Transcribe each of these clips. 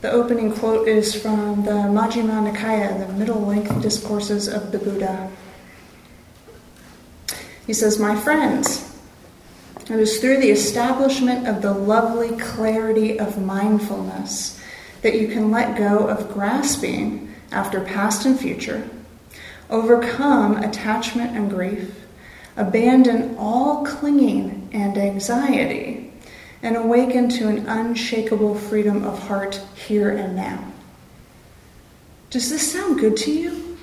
The opening quote is from the Majjhima Nikaya, the middle length discourses of the Buddha. He says, My friends, it is through the establishment of the lovely clarity of mindfulness that you can let go of grasping after past and future, overcome attachment and grief, abandon all clinging and anxiety and awaken to an unshakable freedom of heart here and now. Does this sound good to you?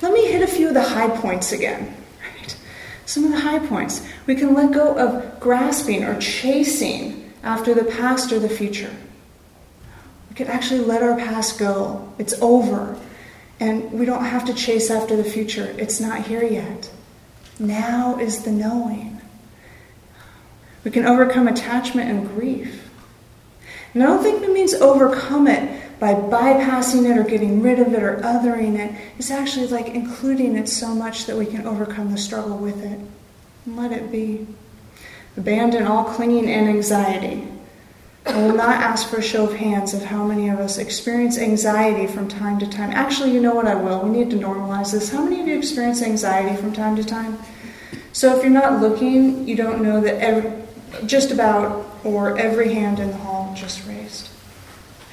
Let me hit a few of the high points again. Right? Some of the high points. We can let go of grasping or chasing after the past or the future. We can actually let our past go. It's over. And we don't have to chase after the future. It's not here yet. Now is the knowing. We can overcome attachment and grief. And I don't think it means overcome it by bypassing it or getting rid of it or othering it. It's actually like including it so much that we can overcome the struggle with it. And let it be. Abandon all clinging and anxiety. I will not ask for a show of hands of how many of us experience anxiety from time to time. Actually, you know what I will. We need to normalize this. How many of you experience anxiety from time to time? So if you're not looking, you don't know that every, just about or every hand in the hall just raised.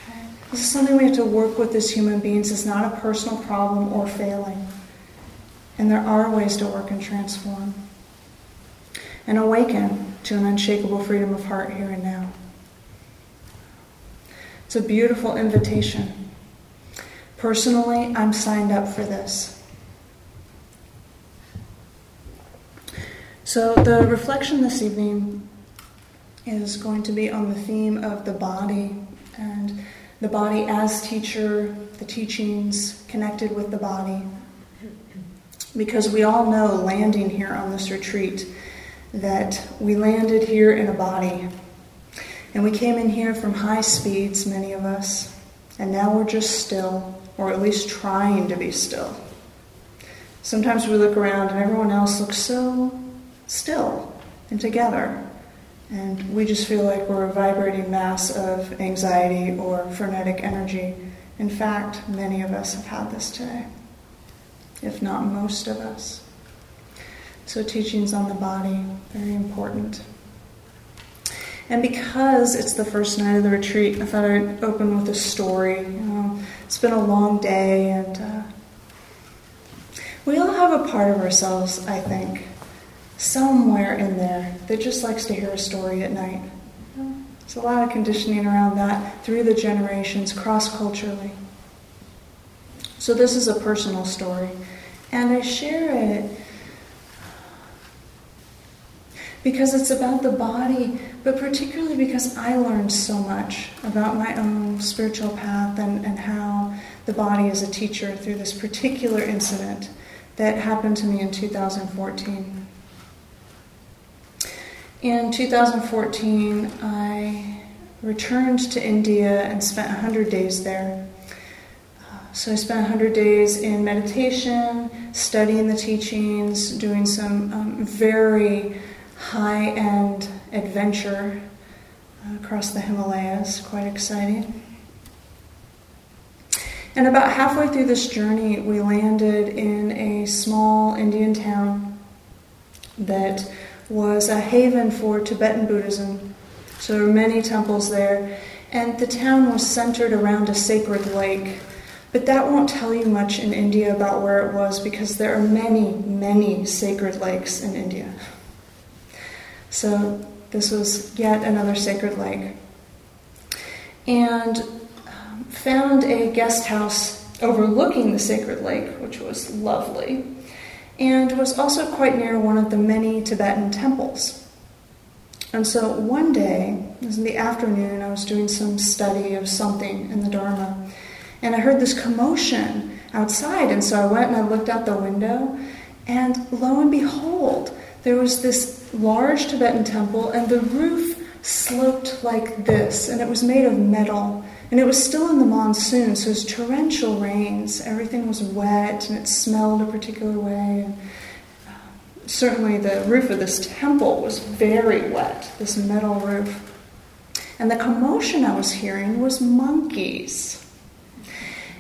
Okay? This is something we have to work with as human beings. It's not a personal problem or failing. And there are ways to work and transform. And awaken to an unshakable freedom of heart here and now. It's a beautiful invitation. Personally, I'm signed up for this. So, the reflection this evening is going to be on the theme of the body and the body as teacher, the teachings connected with the body. Because we all know landing here on this retreat that we landed here in a body. And we came in here from high speeds, many of us, and now we're just still, or at least trying to be still. Sometimes we look around and everyone else looks so still and together. And we just feel like we're a vibrating mass of anxiety or frenetic energy. In fact, many of us have had this today, if not most of us. So, teachings on the body, very important. And because it's the first night of the retreat, I thought I'd open with a story. You know, it's been a long day, and uh, we all have a part of ourselves, I think, somewhere in there that just likes to hear a story at night. There's a lot of conditioning around that through the generations, cross culturally. So, this is a personal story, and I share it because it's about the body, but particularly because I learned so much about my own spiritual path and, and how the body is a teacher through this particular incident that happened to me in 2014. In 2014, I returned to India and spent 100 days there. Uh, so I spent 100 days in meditation, studying the teachings, doing some um, very high end adventure across the Himalayas. Quite exciting. And about halfway through this journey, we landed in a small Indian town that was a haven for Tibetan Buddhism. So there were many temples there, and the town was centered around a sacred lake. But that won't tell you much in India about where it was because there are many, many sacred lakes in India. So this was yet another sacred lake. And um, found a guest house overlooking the sacred lake, which was lovely and was also quite near one of the many Tibetan temples. And so one day, it was in the afternoon, I was doing some study of something in the Dharma, and I heard this commotion outside, and so I went and I looked out the window, and lo and behold, there was this large Tibetan temple, and the roof sloped like this, and it was made of metal. And it was still in the monsoon, so it was torrential rains. Everything was wet and it smelled a particular way. And, certainly, the roof of this temple was very wet, this metal roof. And the commotion I was hearing was monkeys.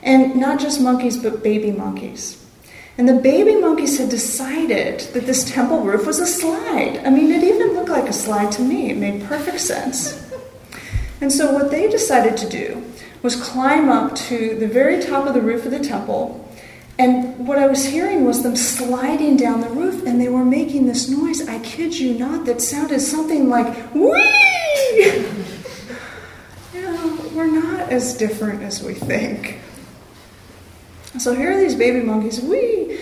And not just monkeys, but baby monkeys. And the baby monkeys had decided that this temple roof was a slide. I mean, it even looked like a slide to me. It made perfect sense. And so, what they decided to do was climb up to the very top of the roof of the temple. And what I was hearing was them sliding down the roof, and they were making this noise, I kid you not, that sounded something like, wee! we're not as different as we think. So here are these baby monkeys, wee!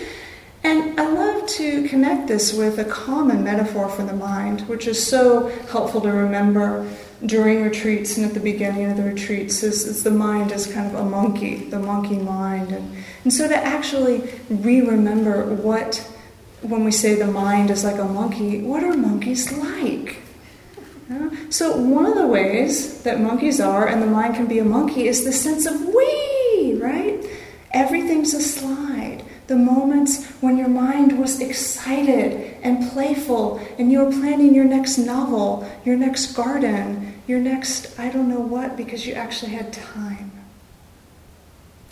And I love to connect this with a common metaphor for the mind, which is so helpful to remember during retreats and at the beginning of the retreats is, is the mind is kind of a monkey, the monkey mind. And, and so to actually re remember what, when we say the mind is like a monkey, what are monkeys like? So, one of the ways that monkeys are, and the mind can be a monkey, is the sense of we, right? Everything's a slide the moments when your mind was excited and playful and you were planning your next novel, your next garden, your next I don't know what because you actually had time.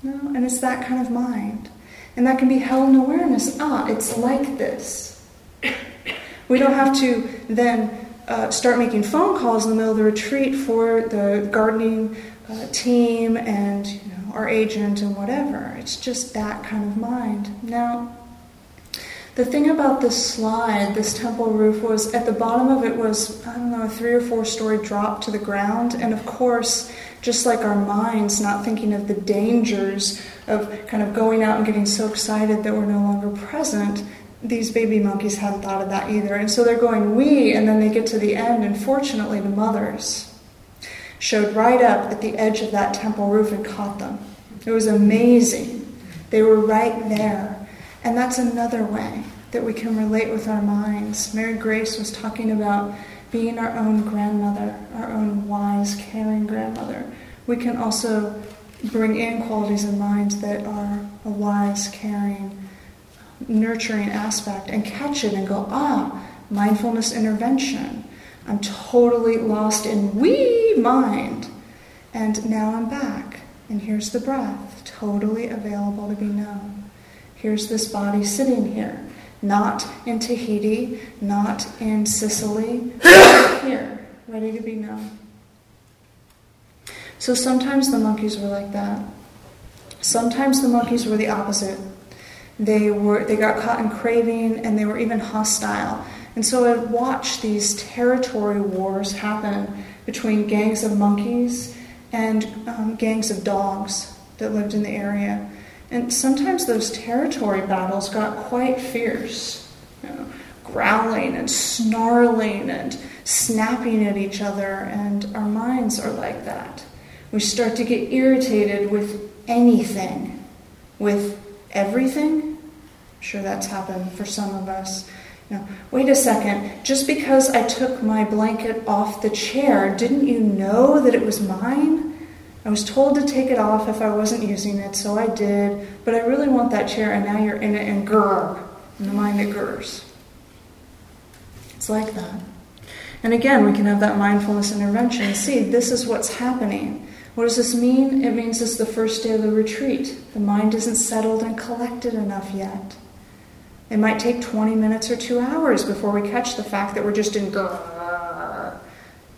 No, and it's that kind of mind. And that can be held in awareness. Ah, it's like this. We don't have to then uh, start making phone calls in the middle of the retreat for the gardening uh, team and you know, our agent and whatever. It's just that kind of mind. Now, the thing about this slide, this temple roof, was at the bottom of it was, I don't know, a three or four story drop to the ground. And of course, just like our minds, not thinking of the dangers of kind of going out and getting so excited that we're no longer present, these baby monkeys hadn't thought of that either. And so they're going, we, and then they get to the end, and fortunately, the mothers showed right up at the edge of that temple roof and caught them. It was amazing. They were right there. And that's another way that we can relate with our minds. Mary Grace was talking about being our own grandmother, our own wise, caring grandmother. We can also bring in qualities of mind that are a wise, caring, nurturing aspect and catch it and go, ah, mindfulness intervention. I'm totally lost in we mind. And now I'm back. And here's the breath, totally available to be known. Here's this body sitting here, not in Tahiti, not in Sicily, here, ready to be known. So sometimes the monkeys were like that. Sometimes the monkeys were the opposite. They were they got caught in craving and they were even hostile. And so I watched these territory wars happen between gangs of monkeys and um, gangs of dogs that lived in the area. And sometimes those territory battles got quite fierce, you know, growling and snarling and snapping at each other, and our minds are like that. We start to get irritated with anything, with everything. I'm sure that's happened for some of us. Now, wait a second. Just because I took my blanket off the chair, didn't you know that it was mine? I was told to take it off if I wasn't using it, so I did. But I really want that chair, and now you're in it, and grr, in the mind that gurs. It's like that. And again, we can have that mindfulness intervention. See, this is what's happening. What does this mean? It means it's the first day of the retreat. The mind isn't settled and collected enough yet. It might take 20 minutes or two hours before we catch the fact that we're just in grrr.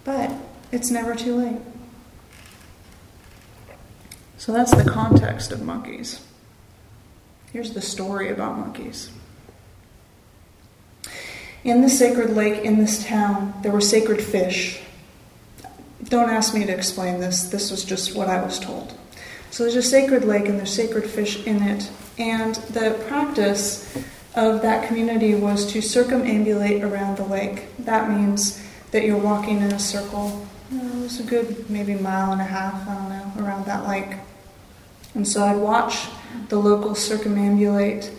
But it's never too late. So that's the context of monkeys. Here's the story about monkeys. In the sacred lake in this town, there were sacred fish. Don't ask me to explain this, this was just what I was told. So there's a sacred lake and there's sacred fish in it. And the practice of that community was to circumambulate around the lake. That means that you're walking in a circle. Know, it was a good maybe mile and a half, I don't know, around that lake. And so I'd watch the locals circumambulate.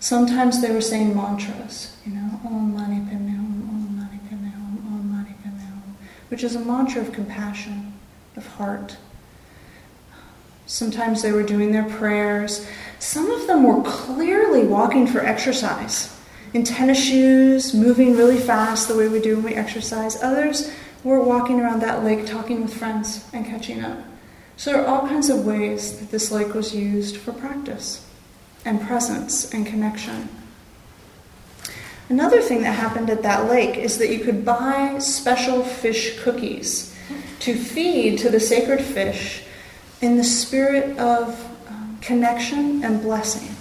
Sometimes they were saying mantras, you know, Om Mani Padme Hum, Om Mani Padme Hum, Om Mani Padme Hum, which is a mantra of compassion, of heart. Sometimes they were doing their prayers. Some of them were clearly walking for exercise in tennis shoes, moving really fast the way we do when we exercise. Others were walking around that lake talking with friends and catching up. So there are all kinds of ways that this lake was used for practice and presence and connection. Another thing that happened at that lake is that you could buy special fish cookies to feed to the sacred fish in the spirit of connection and blessing.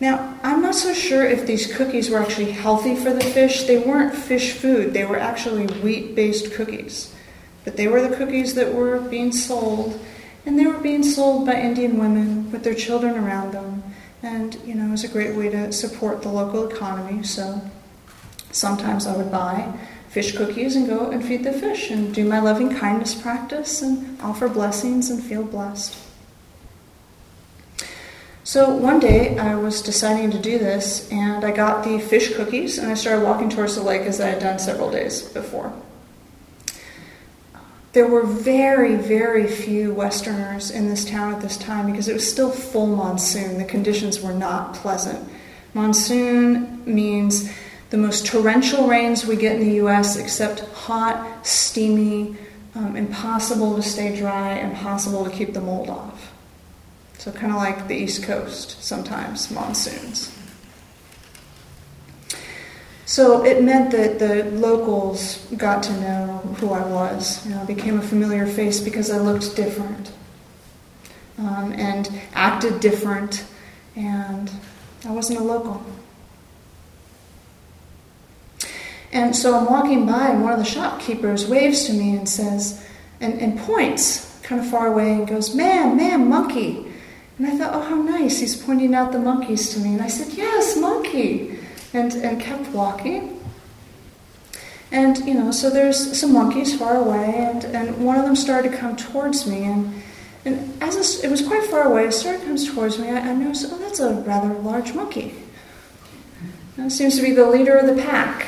Now, I'm not so sure if these cookies were actually healthy for the fish. They weren't fish food, they were actually wheat based cookies. But they were the cookies that were being sold, and they were being sold by Indian women with their children around them. And, you know, it was a great way to support the local economy. So sometimes I would buy fish cookies and go and feed the fish and do my loving kindness practice and offer blessings and feel blessed. So one day I was deciding to do this and I got the fish cookies and I started walking towards the lake as I had done several days before. There were very, very few Westerners in this town at this time because it was still full monsoon. The conditions were not pleasant. Monsoon means the most torrential rains we get in the US, except hot, steamy, um, impossible to stay dry, impossible to keep the mold off. So, kind of like the East Coast sometimes, monsoons. So it meant that the locals got to know who I was. You know, I became a familiar face because I looked different um, and acted different, and I wasn't a local. And so I'm walking by, and one of the shopkeepers waves to me and says, and, and points kind of far away and goes, Ma'am, ma'am, monkey. And I thought, oh, how nice. He's pointing out the monkeys to me. And I said, Yes, monkey and, and kept walking. And, you know, so there's some monkeys far away, and, and one of them started to come towards me. And, and as it was quite far away, it started to come towards me. I, I noticed, oh, that's a rather large monkey. That seems to be the leader of the pack.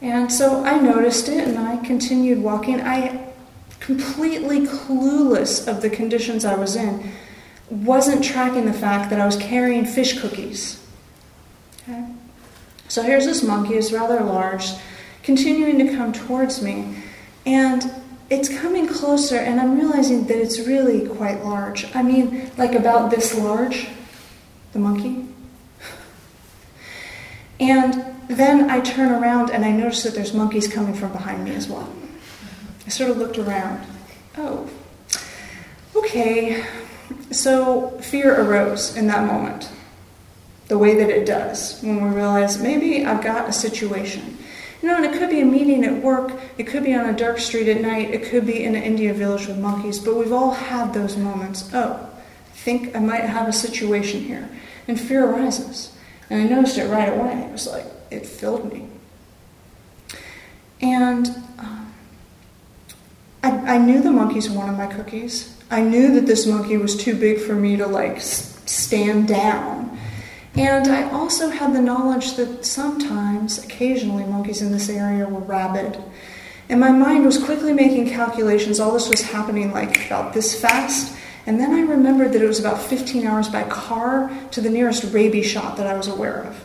And so I noticed it and I continued walking. I, completely clueless of the conditions I was in, wasn't tracking the fact that I was carrying fish cookies. Okay? So here's this monkey, it's rather large, continuing to come towards me. And it's coming closer, and I'm realizing that it's really quite large. I mean, like about this large, the monkey. And then I turn around and I notice that there's monkeys coming from behind me as well. I sort of looked around. Oh, okay. So fear arose in that moment the way that it does when we realize maybe I've got a situation. You know, and it could be a meeting at work, it could be on a dark street at night, it could be in an Indian village with monkeys, but we've all had those moments. Oh, I think I might have a situation here. And fear arises. And I noticed it right away. It was like, it filled me. And um, I, I knew the monkeys wanted my cookies. I knew that this monkey was too big for me to like stand down. And I also had the knowledge that sometimes, occasionally, monkeys in this area were rabid. And my mind was quickly making calculations. All this was happening like about this fast. And then I remembered that it was about 15 hours by car to the nearest rabies shot that I was aware of.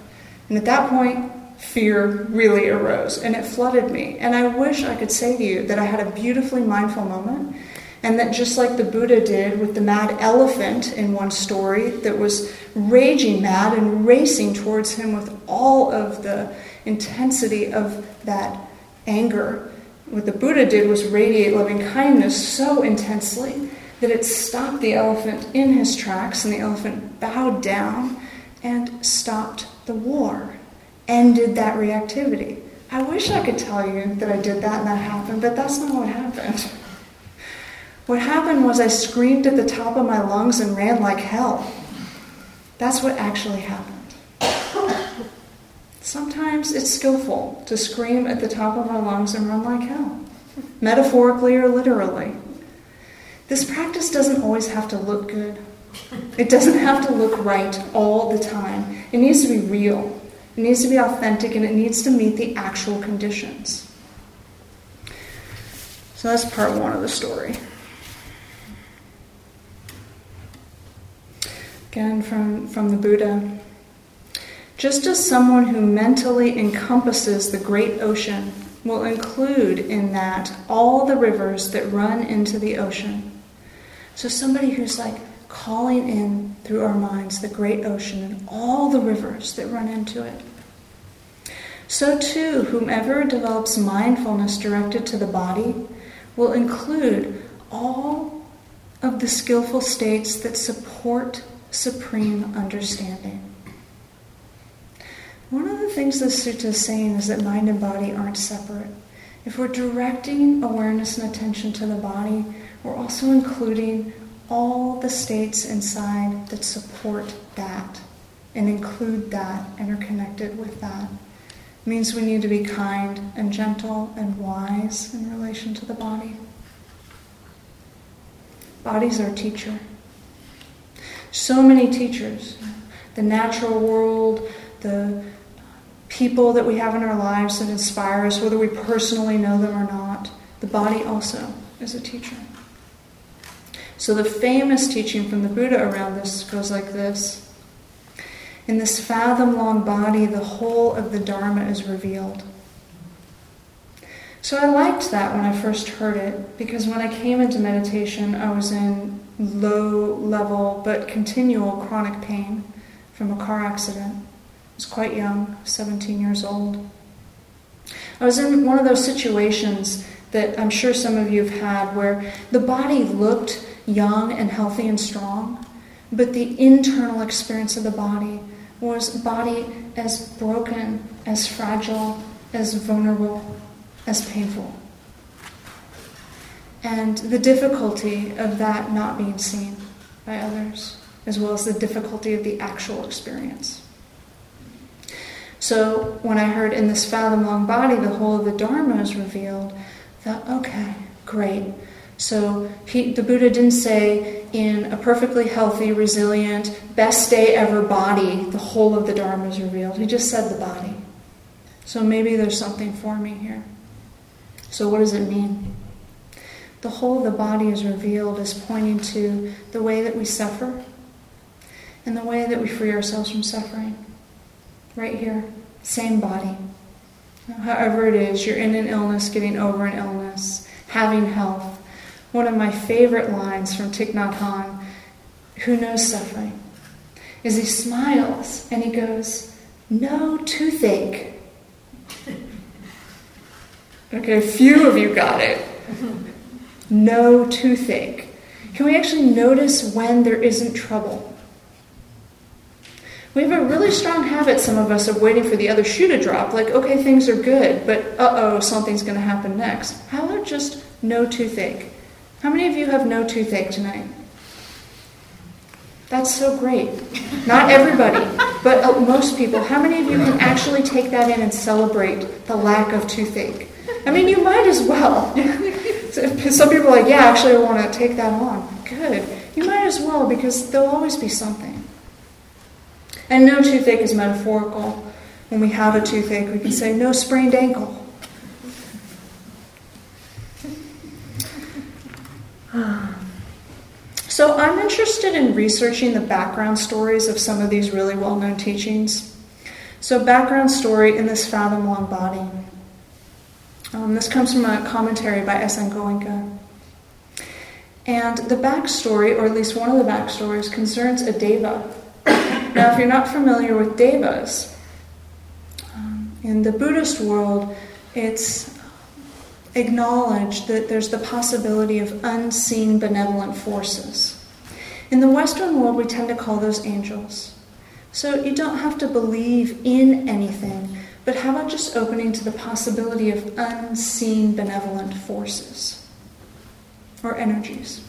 And at that point, fear really arose and it flooded me. And I wish I could say to you that I had a beautifully mindful moment and that just like the Buddha did with the mad elephant in one story that was raging mad and racing towards him with all of the intensity of that anger, what the Buddha did was radiate loving kindness so intensely that it stopped the elephant in his tracks, and the elephant bowed down and stopped the war, ended that reactivity. I wish I could tell you that I did that and that happened, but that's not what happened. What happened was I screamed at the top of my lungs and ran like hell. That's what actually happened. Sometimes it's skillful to scream at the top of our lungs and run like hell, metaphorically or literally. This practice doesn't always have to look good. It doesn't have to look right all the time. It needs to be real. It needs to be authentic and it needs to meet the actual conditions. So that's part one of the story. Again, from, from the Buddha. Just as someone who mentally encompasses the great ocean will include in that all the rivers that run into the ocean. So, somebody who's like calling in through our minds the great ocean and all the rivers that run into it. So, too, whomever develops mindfulness directed to the body will include all of the skillful states that support supreme understanding. One of the things this sutta is saying is that mind and body aren't separate. If we're directing awareness and attention to the body, we're also including all the states inside that support that and include that and are connected with that. It means we need to be kind and gentle and wise in relation to the body. Body's our teacher. So many teachers. The natural world, the people that we have in our lives that inspire us, whether we personally know them or not. The body also is a teacher. So the famous teaching from the Buddha around this goes like this In this fathom long body, the whole of the Dharma is revealed. So I liked that when I first heard it because when I came into meditation, I was in low level but continual chronic pain from a car accident. I was quite young, 17 years old. I was in one of those situations that I'm sure some of you have had where the body looked young and healthy and strong, but the internal experience of the body was body as broken, as fragile, as vulnerable, as painful. And the difficulty of that not being seen by others, as well as the difficulty of the actual experience. So when I heard in this fathom long body the whole of the Dharma is revealed, I thought, okay, great. So he, the Buddha didn't say, in a perfectly healthy, resilient, best day ever body, the whole of the Dharma is revealed. He just said the body. So maybe there's something for me here. So, what does it mean? The whole of the body is revealed as pointing to the way that we suffer and the way that we free ourselves from suffering. Right here, same body. However, it is, you're in an illness, getting over an illness, having health, one of my favorite lines from Thich Nhat Hanh, who knows suffering, is he smiles and he goes, No toothache. Okay, few of you got it. No toothache. Can we actually notice when there isn't trouble? We have a really strong habit, some of us, of waiting for the other shoe to drop. Like, okay, things are good, but uh oh, something's going to happen next. How about just no toothache? How many of you have no toothache tonight? That's so great. Not everybody, but uh, most people. How many of you can actually take that in and celebrate the lack of toothache? I mean, you might as well. Some people are like, yeah, actually, I want to take that on. Good. You might as well because there'll always be something. And no toothache is metaphorical. When we have a toothache, we can say, no sprained ankle. So I'm interested in researching the background stories of some of these really well known teachings. So, background story in this fathom long body. Um, this comes from a commentary by S.N. Goenka. And the backstory, or at least one of the backstories, concerns a deva. now, if you're not familiar with devas, um, in the Buddhist world, it's acknowledged that there's the possibility of unseen benevolent forces. In the Western world, we tend to call those angels. So you don't have to believe in anything, but how about just opening to the possibility of unseen benevolent forces or energies?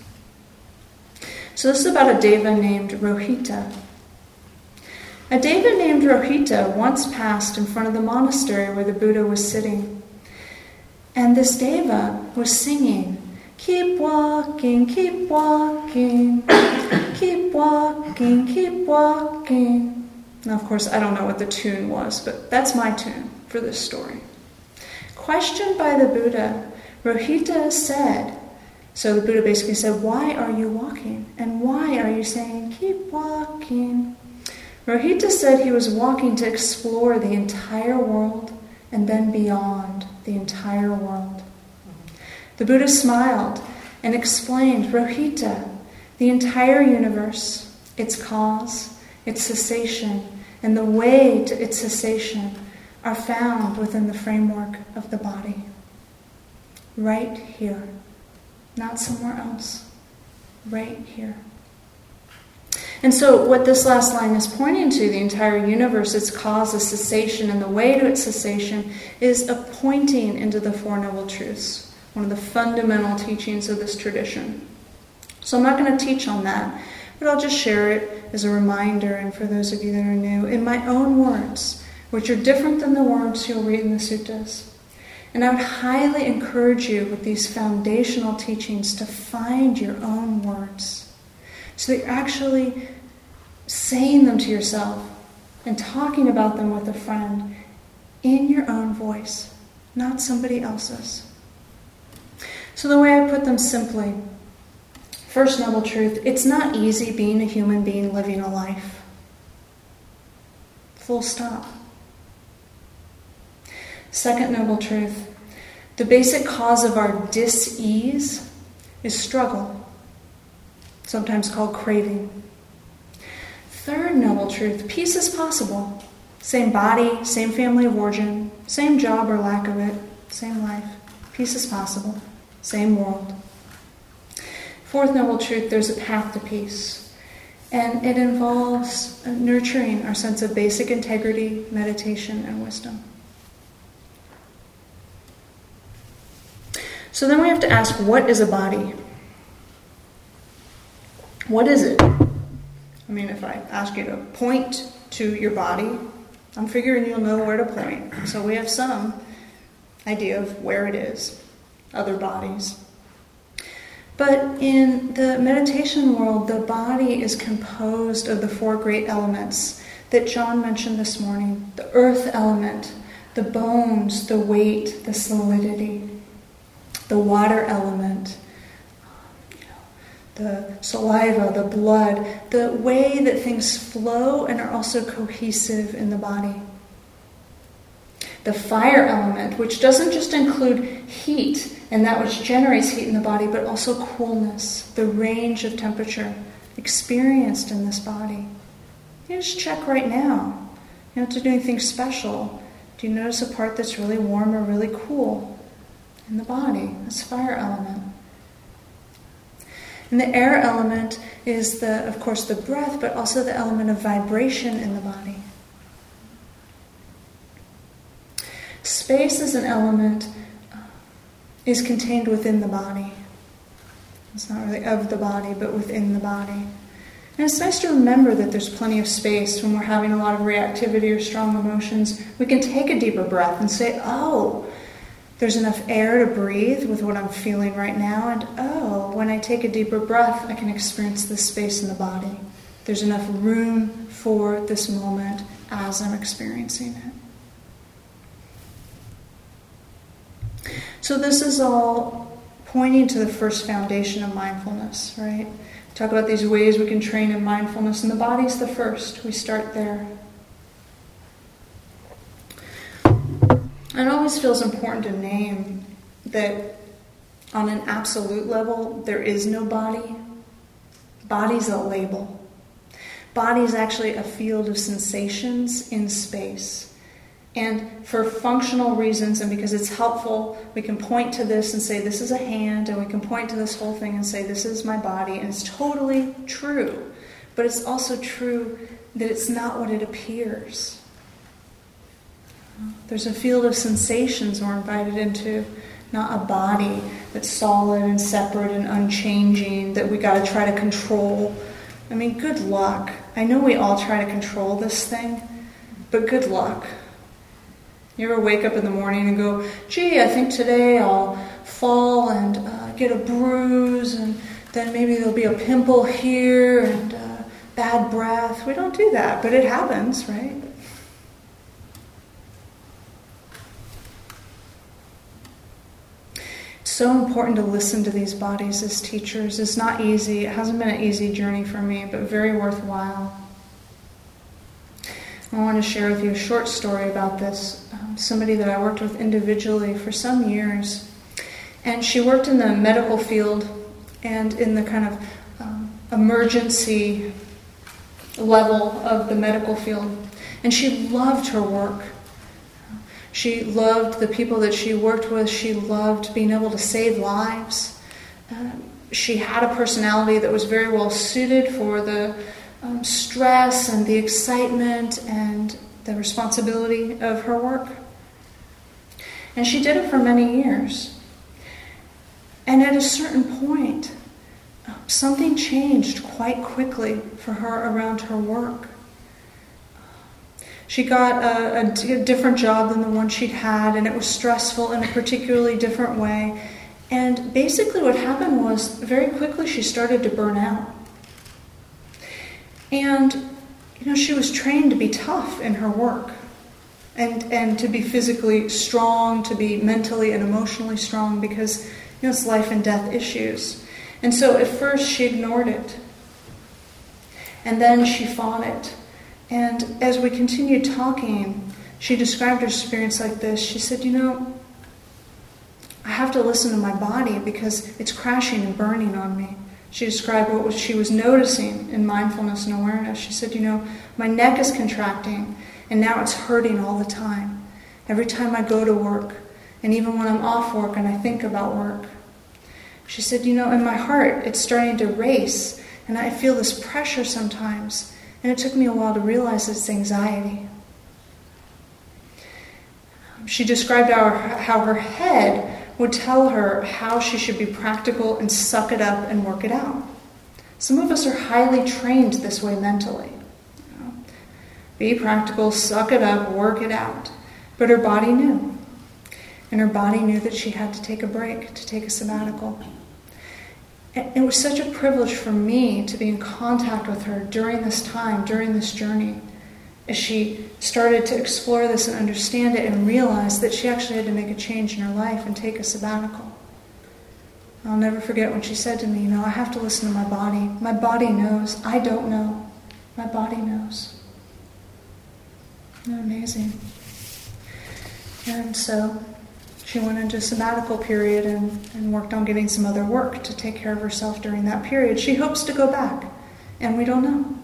So this is about a deva named Rohita. A deva named Rohita once passed in front of the monastery where the Buddha was sitting. And this deva was singing, Keep walking, keep walking, keep walking, keep walking. Now, of course, I don't know what the tune was, but that's my tune for this story. Questioned by the Buddha, Rohita said, so the Buddha basically said, Why are you walking? And why are you saying, Keep walking? Rohita said he was walking to explore the entire world and then beyond the entire world. The Buddha smiled and explained Rohita, the entire universe, its cause, its cessation, and the way to its cessation are found within the framework of the body. Right here, not somewhere else, right here. And so, what this last line is pointing to, the entire universe, its cause, its cessation, and the way to its cessation, is a pointing into the Four Noble Truths, one of the fundamental teachings of this tradition. So, I'm not going to teach on that, but I'll just share it as a reminder, and for those of you that are new, in my own words, which are different than the words you'll read in the suttas. And I would highly encourage you with these foundational teachings to find your own words so that you're actually saying them to yourself and talking about them with a friend in your own voice, not somebody else's. So, the way I put them simply first noble truth it's not easy being a human being living a life. Full stop. Second noble truth the basic cause of our dis ease is struggle sometimes called craving. Third noble truth peace is possible. Same body, same family of origin, same job or lack of it, same life. Peace is possible. Same world. Fourth noble truth there's a path to peace. And it involves nurturing our sense of basic integrity, meditation, and wisdom. So then we have to ask what is a body? What is it? I mean, if I ask you to point to your body, I'm figuring you'll know where to point. So we have some idea of where it is, other bodies. But in the meditation world, the body is composed of the four great elements that John mentioned this morning the earth element, the bones, the weight, the solidity, the water element, the saliva, the blood, the way that things flow and are also cohesive in the body. The fire element, which doesn't just include heat and that which generates heat in the body, but also coolness, the range of temperature experienced in this body. You just check right now. You don't have to do anything special. Do you notice a part that's really warm or really cool in the body? That's fire element. And the air element is the, of course, the breath, but also the element of vibration in the body. Space as an element uh, is contained within the body. It's not really of the body, but within the body. And it's nice to remember that there's plenty of space when we're having a lot of reactivity or strong emotions. We can take a deeper breath and say, oh, there's enough air to breathe with what I'm feeling right now, and oh, when I take a deeper breath, I can experience this space in the body. There's enough room for this moment as I'm experiencing it. So, this is all pointing to the first foundation of mindfulness, right? Talk about these ways we can train in mindfulness, and the body's the first. We start there. It always feels important to name that on an absolute level, there is no body. Body's a label. Body is actually a field of sensations in space. And for functional reasons, and because it's helpful, we can point to this and say, This is a hand, and we can point to this whole thing and say, This is my body. And it's totally true. But it's also true that it's not what it appears. There's a field of sensations we're invited into, not a body that's solid and separate and unchanging that we got to try to control. I mean, good luck. I know we all try to control this thing, but good luck. You ever wake up in the morning and go, gee, I think today I'll fall and uh, get a bruise, and then maybe there'll be a pimple here and uh, bad breath. We don't do that, but it happens, right? so important to listen to these bodies as teachers. It's not easy. It hasn't been an easy journey for me, but very worthwhile. I want to share with you a short story about this. Um, somebody that I worked with individually for some years. And she worked in the medical field and in the kind of um, emergency level of the medical field. And she loved her work. She loved the people that she worked with. She loved being able to save lives. Uh, she had a personality that was very well suited for the um, stress and the excitement and the responsibility of her work. And she did it for many years. And at a certain point, something changed quite quickly for her around her work. She got a, a, different job than the one she'd had, and it was stressful in a particularly different way. And basically, what happened was very quickly she started to burn out. And, you know, she was trained to be tough in her work and, and to be physically strong, to be mentally and emotionally strong because, you know, it's life and death issues. And so at first she ignored it. And then she fought it. And as we continued talking, she described her experience like this. She said, You know, I have to listen to my body because it's crashing and burning on me. She described what she was noticing in mindfulness and awareness. She said, You know, my neck is contracting and now it's hurting all the time. Every time I go to work, and even when I'm off work and I think about work. She said, You know, in my heart, it's starting to race, and I feel this pressure sometimes. And it took me a while to realize it's anxiety. She described how her, how her head would tell her how she should be practical and suck it up and work it out. Some of us are highly trained this way mentally. You know? Be practical, suck it up, work it out. But her body knew. And her body knew that she had to take a break, to take a sabbatical. It was such a privilege for me to be in contact with her during this time, during this journey, as she started to explore this and understand it and realize that she actually had to make a change in her life and take a sabbatical. I'll never forget when she said to me, You know, I have to listen to my body. My body knows. I don't know. My body knows. Amazing? And so she went into a sabbatical period and, and worked on getting some other work to take care of herself during that period. She hopes to go back, and we don't know.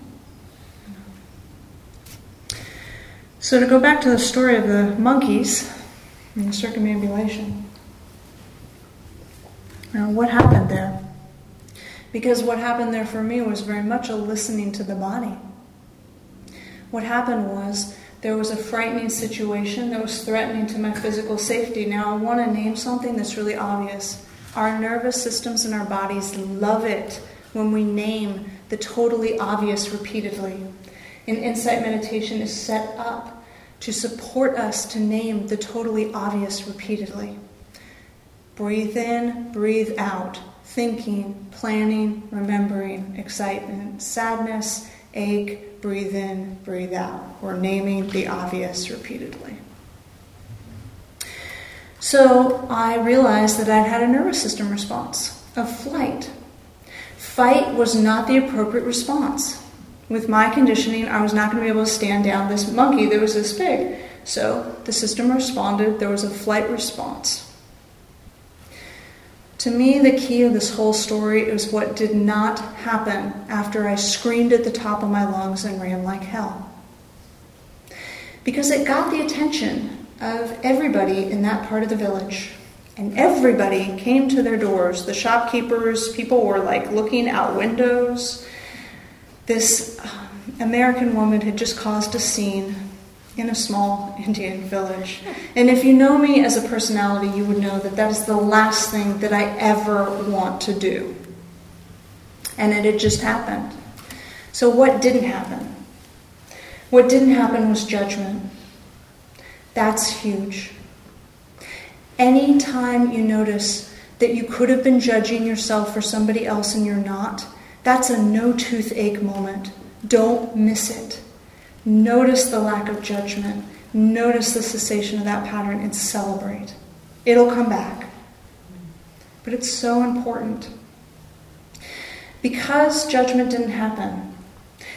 So, to go back to the story of the monkeys and the circumambulation, now what happened there? Because what happened there for me was very much a listening to the body. What happened was there was a frightening situation that was threatening to my physical safety. Now, I want to name something that's really obvious. Our nervous systems and our bodies love it when we name the totally obvious repeatedly. And insight meditation is set up to support us to name the totally obvious repeatedly. Breathe in, breathe out. Thinking, planning, remembering, excitement, sadness, ache, breathe in, breathe out. We're naming the obvious repeatedly. So I realized that I'd had a nervous system response of flight. Fight was not the appropriate response. With my conditioning, I was not going to be able to stand down this monkey that was this big. So the system responded, there was a flight response. To me, the key of this whole story is what did not happen after I screamed at the top of my lungs and ran like hell. Because it got the attention of everybody in that part of the village. And everybody came to their doors. The shopkeepers, people were like looking out windows. This um, American woman had just caused a scene in a small Indian village. And if you know me as a personality, you would know that that is the last thing that I ever want to do. And it had just happened. So, what didn't happen? What didn't happen was judgment. That's huge. Anytime you notice that you could have been judging yourself for somebody else and you're not, that's a no toothache moment. Don't miss it. Notice the lack of judgment. Notice the cessation of that pattern and celebrate. It'll come back. But it's so important. Because judgment didn't happen,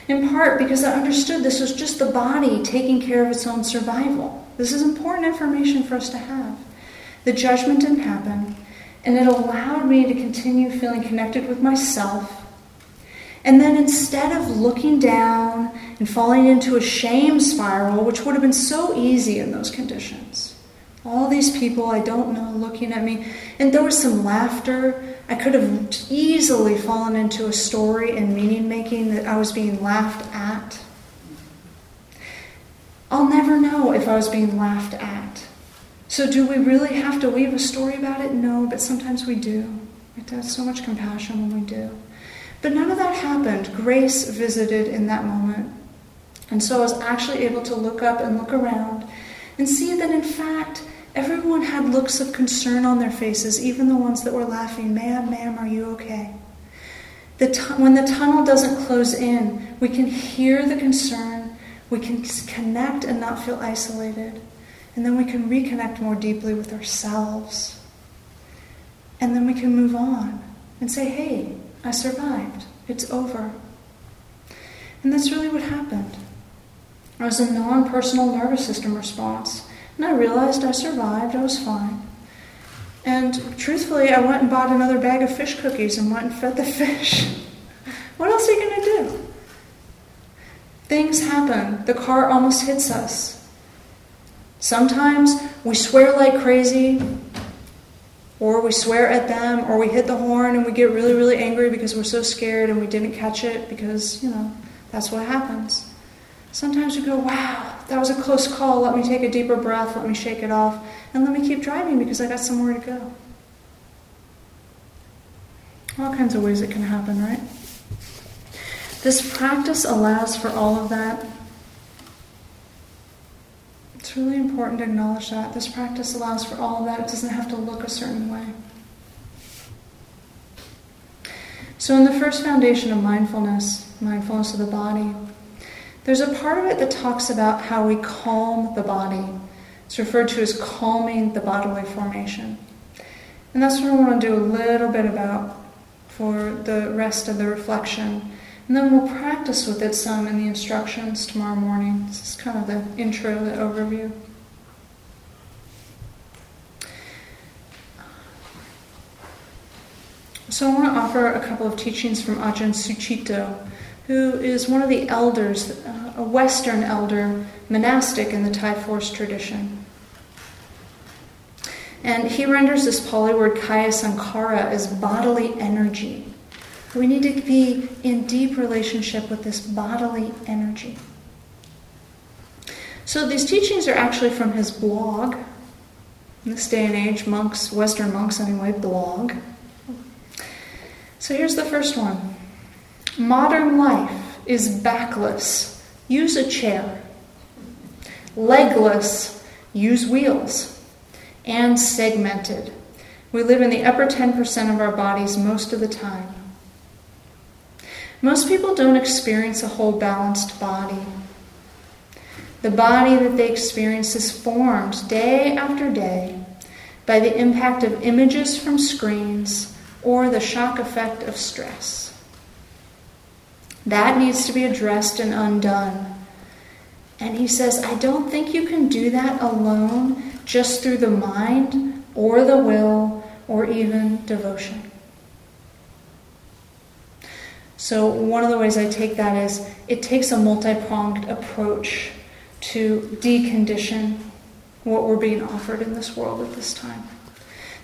in part because I understood this was just the body taking care of its own survival. This is important information for us to have. The judgment didn't happen, and it allowed me to continue feeling connected with myself. And then instead of looking down and falling into a shame spiral, which would have been so easy in those conditions, all these people I don't know looking at me, and there was some laughter. I could have easily fallen into a story and meaning making that I was being laughed at. I'll never know if I was being laughed at. So, do we really have to weave a story about it? No, but sometimes we do. It does so much compassion when we do. But none of that happened. Grace visited in that moment. And so I was actually able to look up and look around and see that, in fact, everyone had looks of concern on their faces, even the ones that were laughing. Ma'am, ma'am, are you okay? The t- when the tunnel doesn't close in, we can hear the concern we can connect and not feel isolated. And then we can reconnect more deeply with ourselves. And then we can move on and say, hey, I survived. It's over. And that's really what happened. It was a non personal nervous system response. And I realized I survived, I was fine. And truthfully, I went and bought another bag of fish cookies and went and fed the fish. what else are you going to do? Things happen. The car almost hits us. Sometimes we swear like crazy, or we swear at them, or we hit the horn and we get really, really angry because we're so scared and we didn't catch it because, you know, that's what happens. Sometimes we go, wow, that was a close call. Let me take a deeper breath, let me shake it off, and let me keep driving because I got somewhere to go. All kinds of ways it can happen, right? This practice allows for all of that. It's really important to acknowledge that. This practice allows for all of that. It doesn't have to look a certain way. So, in the first foundation of mindfulness, mindfulness of the body, there's a part of it that talks about how we calm the body. It's referred to as calming the bodily formation. And that's what I want to do a little bit about for the rest of the reflection. And then we'll practice with it some in the instructions tomorrow morning. This is kind of the intro, the overview. So I want to offer a couple of teachings from Ajahn Sucitto, who is one of the elders, uh, a Western elder, monastic in the Thai forest tradition. And he renders this Pali word kaya sankhara as bodily energy. We need to be in deep relationship with this bodily energy. So these teachings are actually from his blog. In this day and age, monks, Western monks anyway, blog. So here's the first one Modern life is backless. Use a chair. Legless. Use wheels. And segmented. We live in the upper 10% of our bodies most of the time. Most people don't experience a whole balanced body. The body that they experience is formed day after day by the impact of images from screens or the shock effect of stress. That needs to be addressed and undone. And he says, I don't think you can do that alone just through the mind or the will or even devotion. So, one of the ways I take that is it takes a multi pronged approach to decondition what we're being offered in this world at this time.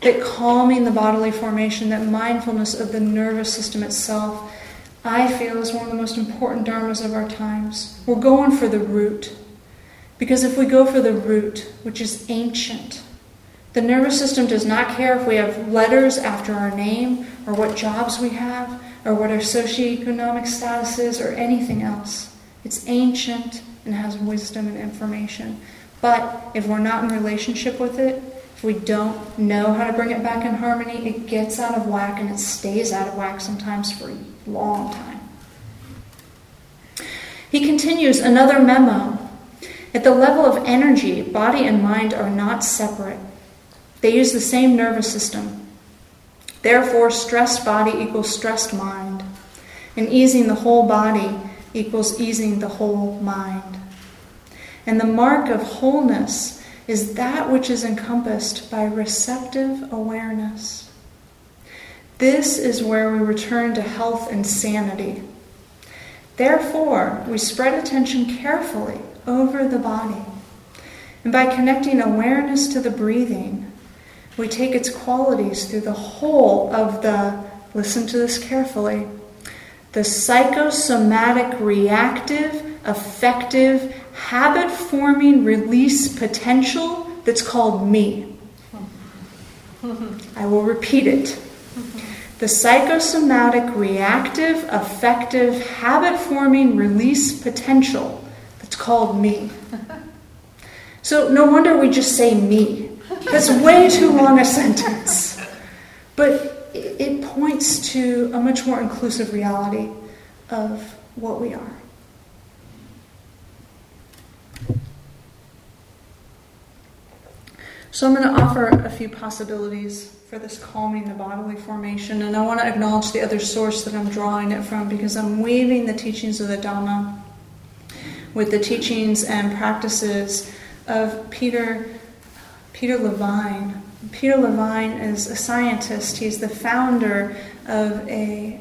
That calming the bodily formation, that mindfulness of the nervous system itself, I feel is one of the most important dharmas of our times. We're going for the root. Because if we go for the root, which is ancient, the nervous system does not care if we have letters after our name or what jobs we have or what our socioeconomic status is or anything else. It's ancient and has wisdom and information. But if we're not in relationship with it, if we don't know how to bring it back in harmony, it gets out of whack and it stays out of whack sometimes for a long time. He continues another memo. At the level of energy, body and mind are not separate. They use the same nervous system, Therefore, stressed body equals stressed mind, and easing the whole body equals easing the whole mind. And the mark of wholeness is that which is encompassed by receptive awareness. This is where we return to health and sanity. Therefore, we spread attention carefully over the body. And by connecting awareness to the breathing, we take its qualities through the whole of the, listen to this carefully, the psychosomatic reactive, affective, habit forming release potential that's called me. I will repeat it. The psychosomatic reactive, affective, habit forming release potential that's called me. So, no wonder we just say me. That's way too long a sentence. But it points to a much more inclusive reality of what we are. So I'm going to offer a few possibilities for this calming the bodily formation, and I want to acknowledge the other source that I'm drawing it from because I'm weaving the teachings of the Dhamma with the teachings and practices of Peter Peter Levine. Peter Levine is a scientist. He's the founder of a,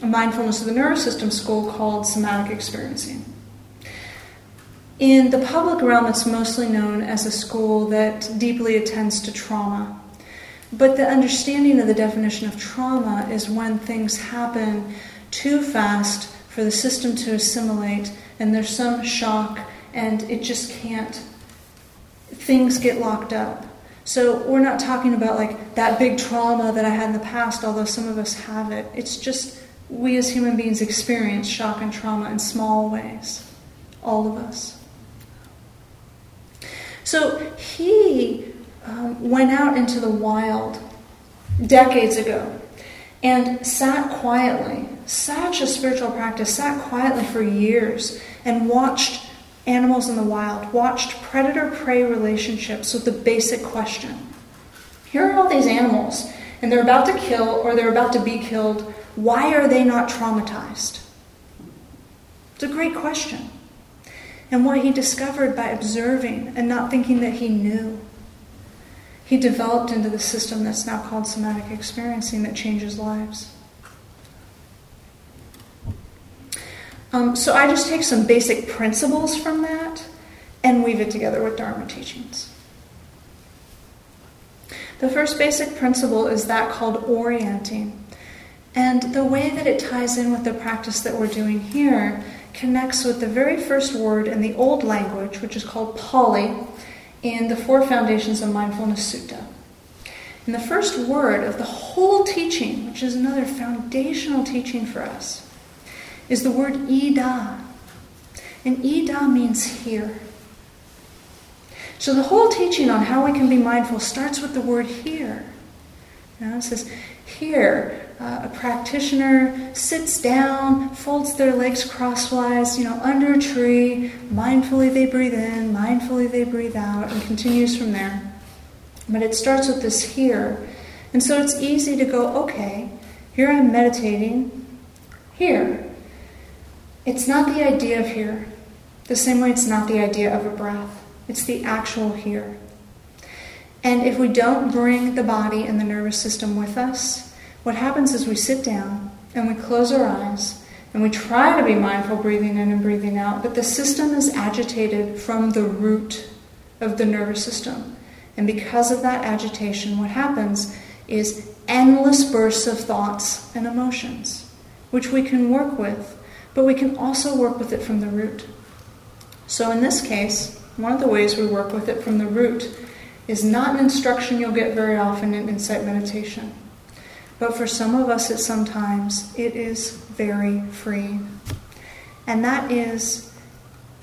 a mindfulness of the nervous system school called somatic experiencing. In the public realm, it's mostly known as a school that deeply attends to trauma. But the understanding of the definition of trauma is when things happen too fast for the system to assimilate, and there's some shock, and it just can't, things get locked up. So we're not talking about like that big trauma that I had in the past, although some of us have it. It's just we as human beings experience shock and trauma in small ways, all of us. So he um, went out into the wild decades ago and sat quietly, such a spiritual practice, sat quietly for years and watched animals in the wild, watched predator prey relationships with the basic question here are all these animals, and they're about to kill or they're about to be killed. Why are they not traumatized? It's a great question and what he discovered by observing and not thinking that he knew. He developed into the system that's now called somatic experiencing that changes lives. Um, so I just take some basic principles from that and weave it together with Dharma teachings. The first basic principle is that called orienting. And the way that it ties in with the practice that we're doing here connects with the very first word in the old language, which is called Pali, in the Four Foundations of Mindfulness Sutta. And the first word of the whole teaching, which is another foundational teaching for us, is the word Idha. And Idha means here. So the whole teaching on how we can be mindful starts with the word here. Know, it says, here, uh, a practitioner sits down, folds their legs crosswise, you know, under a tree, mindfully they breathe in, mindfully they breathe out, and continues from there. But it starts with this here. And so it's easy to go, okay, here I'm meditating, here. It's not the idea of here, the same way it's not the idea of a breath, it's the actual here. And if we don't bring the body and the nervous system with us, what happens is we sit down and we close our eyes and we try to be mindful breathing in and breathing out, but the system is agitated from the root of the nervous system. And because of that agitation, what happens is endless bursts of thoughts and emotions, which we can work with, but we can also work with it from the root. So in this case, one of the ways we work with it from the root is not an instruction you'll get very often in insight meditation. But for some of us, at sometimes, it is very freeing. And that is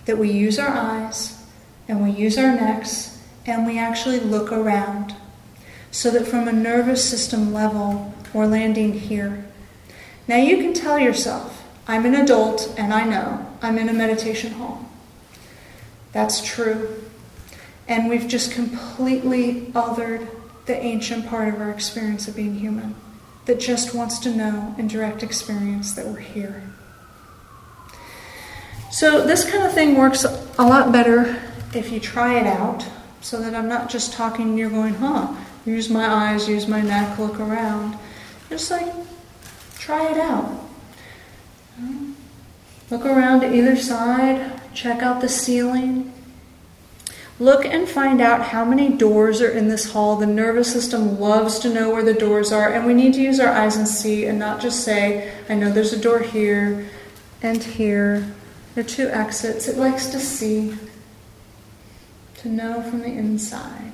that we use our eyes and we use our necks and we actually look around so that from a nervous system level, we're landing here. Now you can tell yourself, I'm an adult and I know I'm in a meditation hall. That's true. And we've just completely othered the ancient part of our experience of being human that just wants to know in direct experience that we're here. So, this kind of thing works a lot better if you try it out so that I'm not just talking and you're going, huh, use my eyes, use my neck, look around. Just like try it out. Look around to either side, check out the ceiling. Look and find out how many doors are in this hall. The nervous system loves to know where the doors are, and we need to use our eyes and see and not just say, I know there's a door here and here. There are two exits. It likes to see, to know from the inside.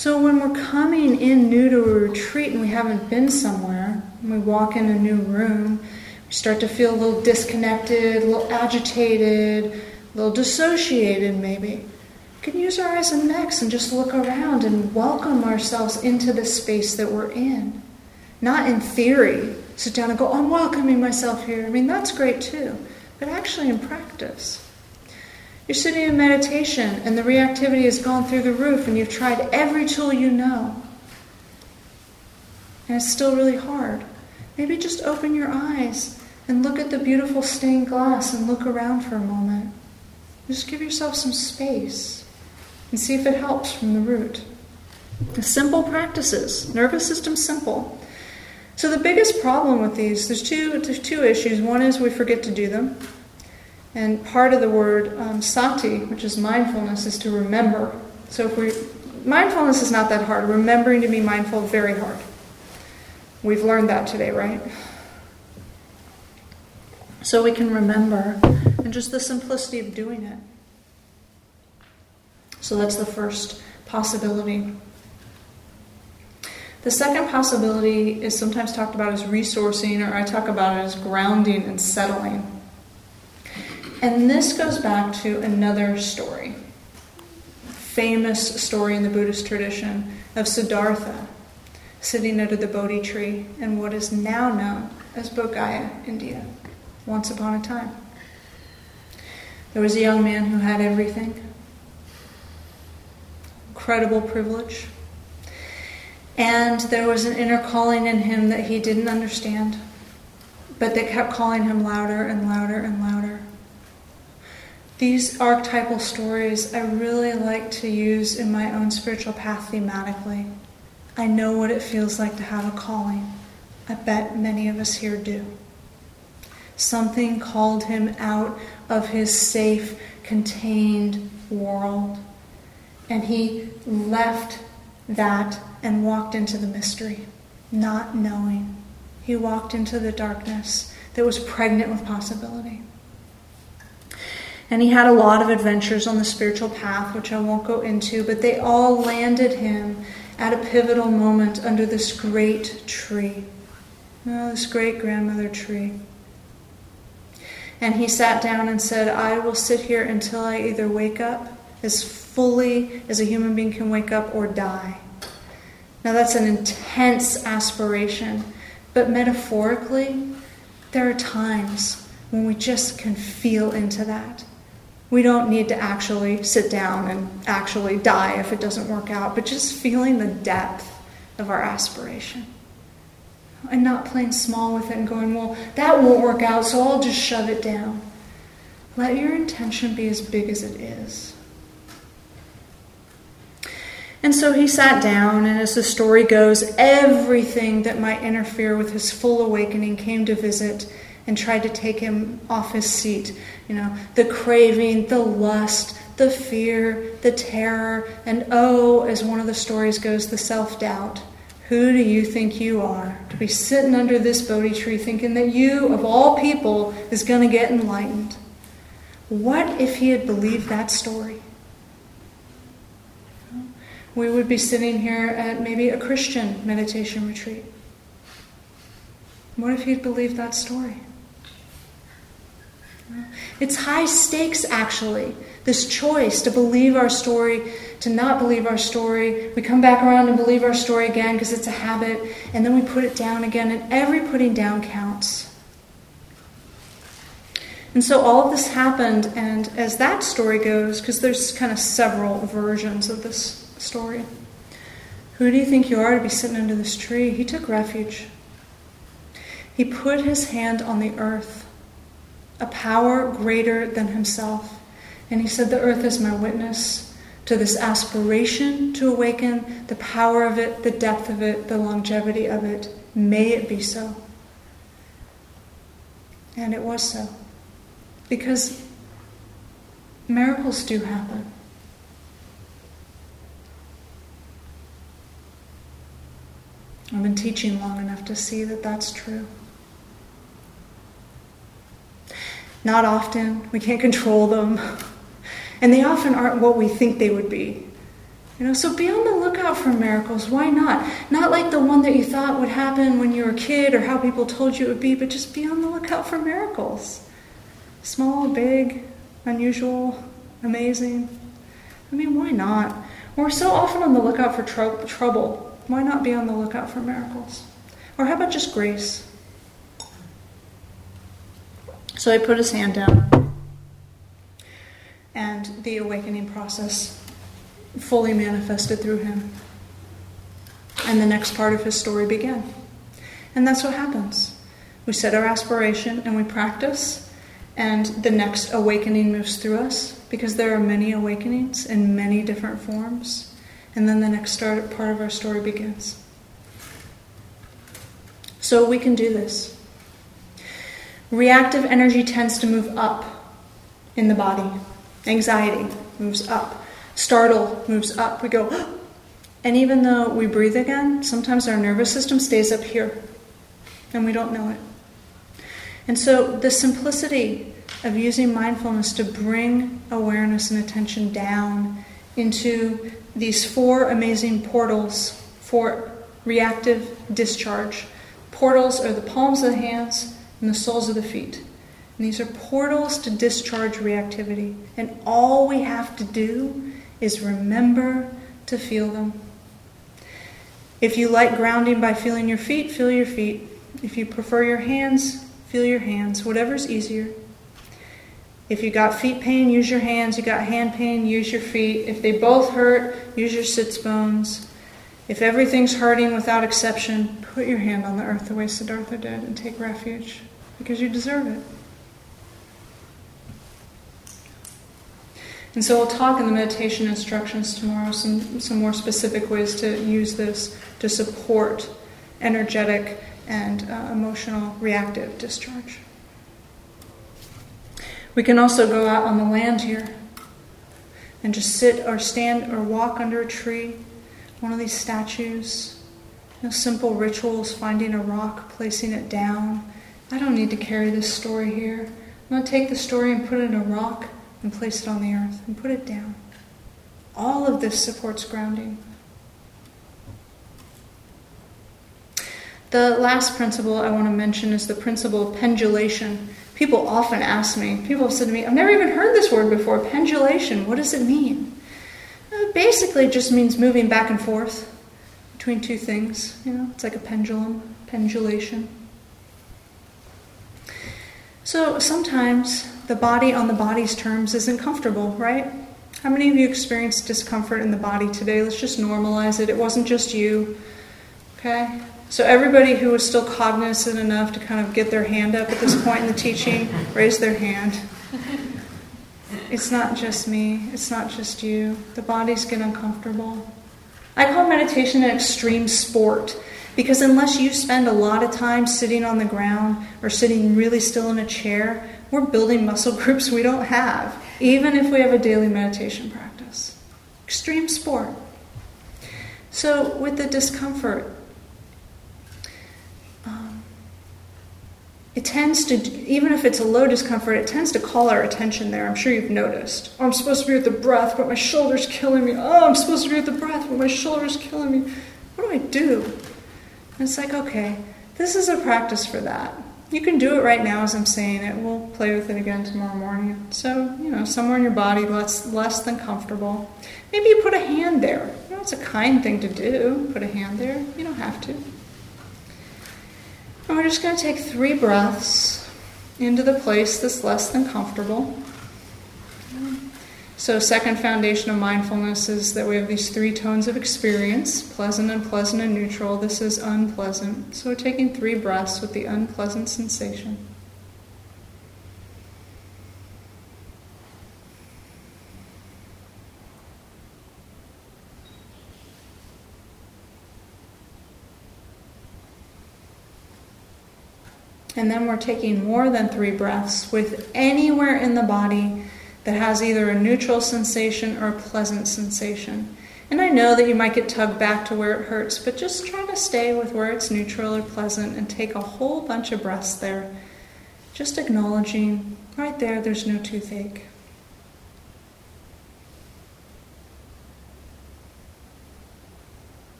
So when we're coming in new to a retreat and we haven't been somewhere, and we walk in a new room, we start to feel a little disconnected, a little agitated, a little dissociated maybe. We can use our eyes and necks and just look around and welcome ourselves into the space that we're in. Not in theory, sit down and go, I'm welcoming myself here. I mean, that's great too, but actually in practice. You're sitting in meditation and the reactivity has gone through the roof and you've tried every tool you know. And it's still really hard. Maybe just open your eyes and look at the beautiful stained glass and look around for a moment. Just give yourself some space and see if it helps from the root. The Simple practices, nervous system simple. So the biggest problem with these, there's two, there's two issues. One is we forget to do them. And part of the word um, sati, which is mindfulness, is to remember. So if we, mindfulness is not that hard. Remembering to be mindful, very hard. We've learned that today, right? so we can remember, and just the simplicity of doing it. So that's the first possibility. The second possibility is sometimes talked about as resourcing, or I talk about it as grounding and settling. And this goes back to another story, famous story in the Buddhist tradition of Siddhartha sitting under the Bodhi tree in what is now known as Bodh India once upon a time. There was a young man who had everything incredible privilege. And there was an inner calling in him that he didn't understand, but that kept calling him louder and louder and louder. These archetypal stories I really like to use in my own spiritual path thematically. I know what it feels like to have a calling. I bet many of us here do. Something called him out of his safe, contained world. And he left that and walked into the mystery, not knowing. He walked into the darkness that was pregnant with possibility. And he had a lot of adventures on the spiritual path, which I won't go into, but they all landed him at a pivotal moment under this great tree. Oh, this great grandmother tree. And he sat down and said, I will sit here until I either wake up as fully as a human being can wake up or die. Now, that's an intense aspiration, but metaphorically, there are times when we just can feel into that. We don't need to actually sit down and actually die if it doesn't work out, but just feeling the depth of our aspiration and not playing small with it and going, well, that won't work out, so I'll just shove it down. Let your intention be as big as it is. And so he sat down, and as the story goes, everything that might interfere with his full awakening came to visit and tried to take him off his seat. You know, the craving, the lust, the fear, the terror, and oh, as one of the stories goes, the self doubt. Who do you think you are to be sitting under this Bodhi tree thinking that you, of all people, is going to get enlightened? What if he had believed that story? We would be sitting here at maybe a Christian meditation retreat. What if he'd believed that story? It's high stakes, actually. This choice to believe our story, to not believe our story. We come back around and believe our story again because it's a habit, and then we put it down again, and every putting down counts. And so all of this happened, and as that story goes, because there's kind of several versions of this story, who do you think you are to be sitting under this tree? He took refuge. He put his hand on the earth a power greater than himself. And he said, The earth is my witness to this aspiration to awaken, the power of it, the depth of it, the longevity of it. May it be so. And it was so. Because miracles do happen. I've been teaching long enough to see that that's true. Not often, we can't control them, and they often aren't what we think they would be. You know, so be on the lookout for miracles. Why not? Not like the one that you thought would happen when you were a kid or how people told you it would be, but just be on the lookout for miracles. Small, big, unusual, amazing. I mean, why not? We're so often on the lookout for tr- trouble. Why not be on the lookout for miracles? Or how about just grace? So he put his hand down, and the awakening process fully manifested through him. And the next part of his story began. And that's what happens. We set our aspiration and we practice, and the next awakening moves through us because there are many awakenings in many different forms. And then the next part of our story begins. So we can do this. Reactive energy tends to move up in the body. Anxiety moves up. Startle moves up. We go, and even though we breathe again, sometimes our nervous system stays up here and we don't know it. And so the simplicity of using mindfulness to bring awareness and attention down into these four amazing portals for reactive discharge. Portals are the palms of the hands and the soles of the feet. And these are portals to discharge reactivity. And all we have to do is remember to feel them. If you like grounding by feeling your feet, feel your feet. If you prefer your hands, feel your hands, whatever's easier. If you got feet pain, use your hands. You got hand pain, use your feet. If they both hurt, use your sits bones. If everything's hurting without exception, put your hand on the earth the way Siddhartha did and take refuge because you deserve it. And so we'll talk in the meditation instructions tomorrow some, some more specific ways to use this to support energetic and uh, emotional reactive discharge. We can also go out on the land here and just sit or stand or walk under a tree, one of these statues. You know, simple rituals, finding a rock, placing it down. I don't need to carry this story here. I'm going to take the story and put it in a rock and place it on the earth and put it down. All of this supports grounding. The last principle I want to mention is the principle of pendulation. People often ask me, people have said to me, I've never even heard this word before, pendulation. What does it mean? Uh, it basically, just means moving back and forth between two things. You know, it's like a pendulum, pendulation. So sometimes the body on the body's terms isn't comfortable, right? How many of you experienced discomfort in the body today? Let's just normalize it. It wasn't just you. Okay? So everybody who was still cognizant enough to kind of get their hand up at this point in the teaching, raise their hand. It's not just me, it's not just you. The bodies get uncomfortable. I call meditation an extreme sport because unless you spend a lot of time sitting on the ground or sitting really still in a chair, we're building muscle groups we don't have, even if we have a daily meditation practice. Extreme sport. So, with the discomfort, um, it tends to, even if it's a low discomfort, it tends to call our attention there. I'm sure you've noticed. Oh, I'm supposed to be with the breath, but my shoulder's killing me. Oh, I'm supposed to be with the breath, but my shoulder's killing me. What do I do? And it's like, okay, this is a practice for that. You can do it right now as I'm saying it. We'll play with it again tomorrow morning. So, you know, somewhere in your body less, less than comfortable. Maybe you put a hand there. You know, it's a kind thing to do. Put a hand there. You don't have to. And we're just going to take three breaths into the place that's less than comfortable. So, second foundation of mindfulness is that we have these three tones of experience pleasant, unpleasant, and neutral. This is unpleasant. So, we're taking three breaths with the unpleasant sensation. And then we're taking more than three breaths with anywhere in the body that has either a neutral sensation or a pleasant sensation. And I know that you might get tugged back to where it hurts, but just try to stay with where it's neutral or pleasant and take a whole bunch of breaths there. Just acknowledging right there, there's no toothache.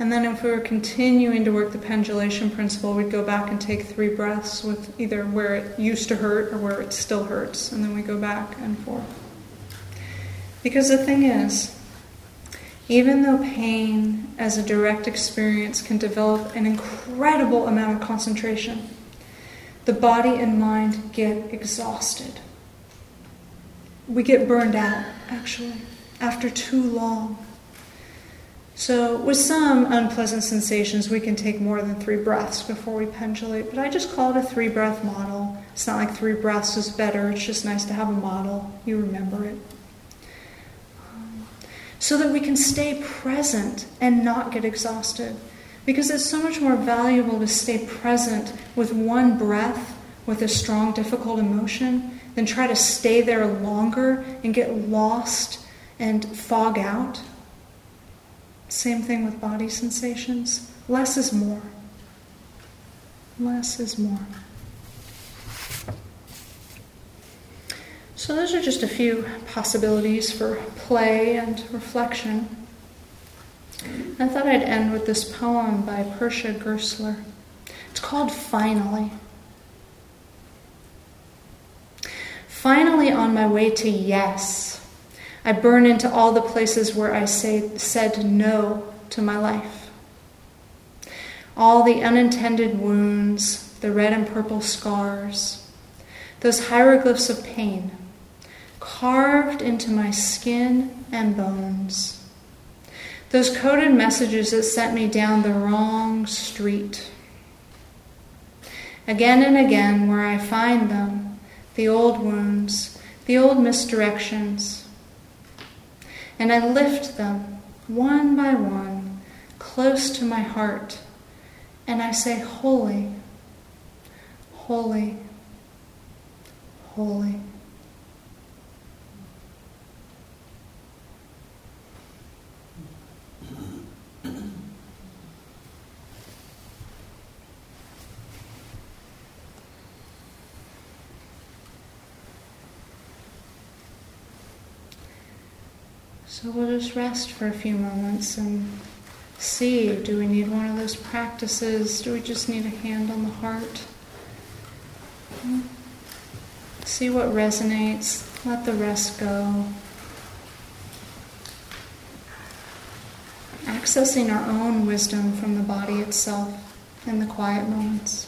And then if we were continuing to work the pendulation principle, we'd go back and take three breaths with either where it used to hurt or where it still hurts. And then we go back and forth. Because the thing is, even though pain as a direct experience can develop an incredible amount of concentration, the body and mind get exhausted. We get burned out, actually, after too long. So, with some unpleasant sensations, we can take more than three breaths before we pendulate. But I just call it a three breath model. It's not like three breaths is better, it's just nice to have a model. You remember it. So that we can stay present and not get exhausted. Because it's so much more valuable to stay present with one breath with a strong, difficult emotion than try to stay there longer and get lost and fog out. Same thing with body sensations. Less is more. Less is more. So, those are just a few possibilities for play and reflection. I thought I'd end with this poem by Persia Gersler. It's called Finally. Finally, on my way to yes I burn into all the places where I say, said no to my life. All the unintended wounds, the red and purple scars, those hieroglyphs of pain carved into my skin and bones. Those coded messages that sent me down the wrong street. Again and again, where I find them, the old wounds, the old misdirections, and I lift them one by one close to my heart, and I say, Holy, holy, holy. So we'll just rest for a few moments and see do we need one of those practices? Do we just need a hand on the heart? See what resonates. Let the rest go. Accessing our own wisdom from the body itself in the quiet moments.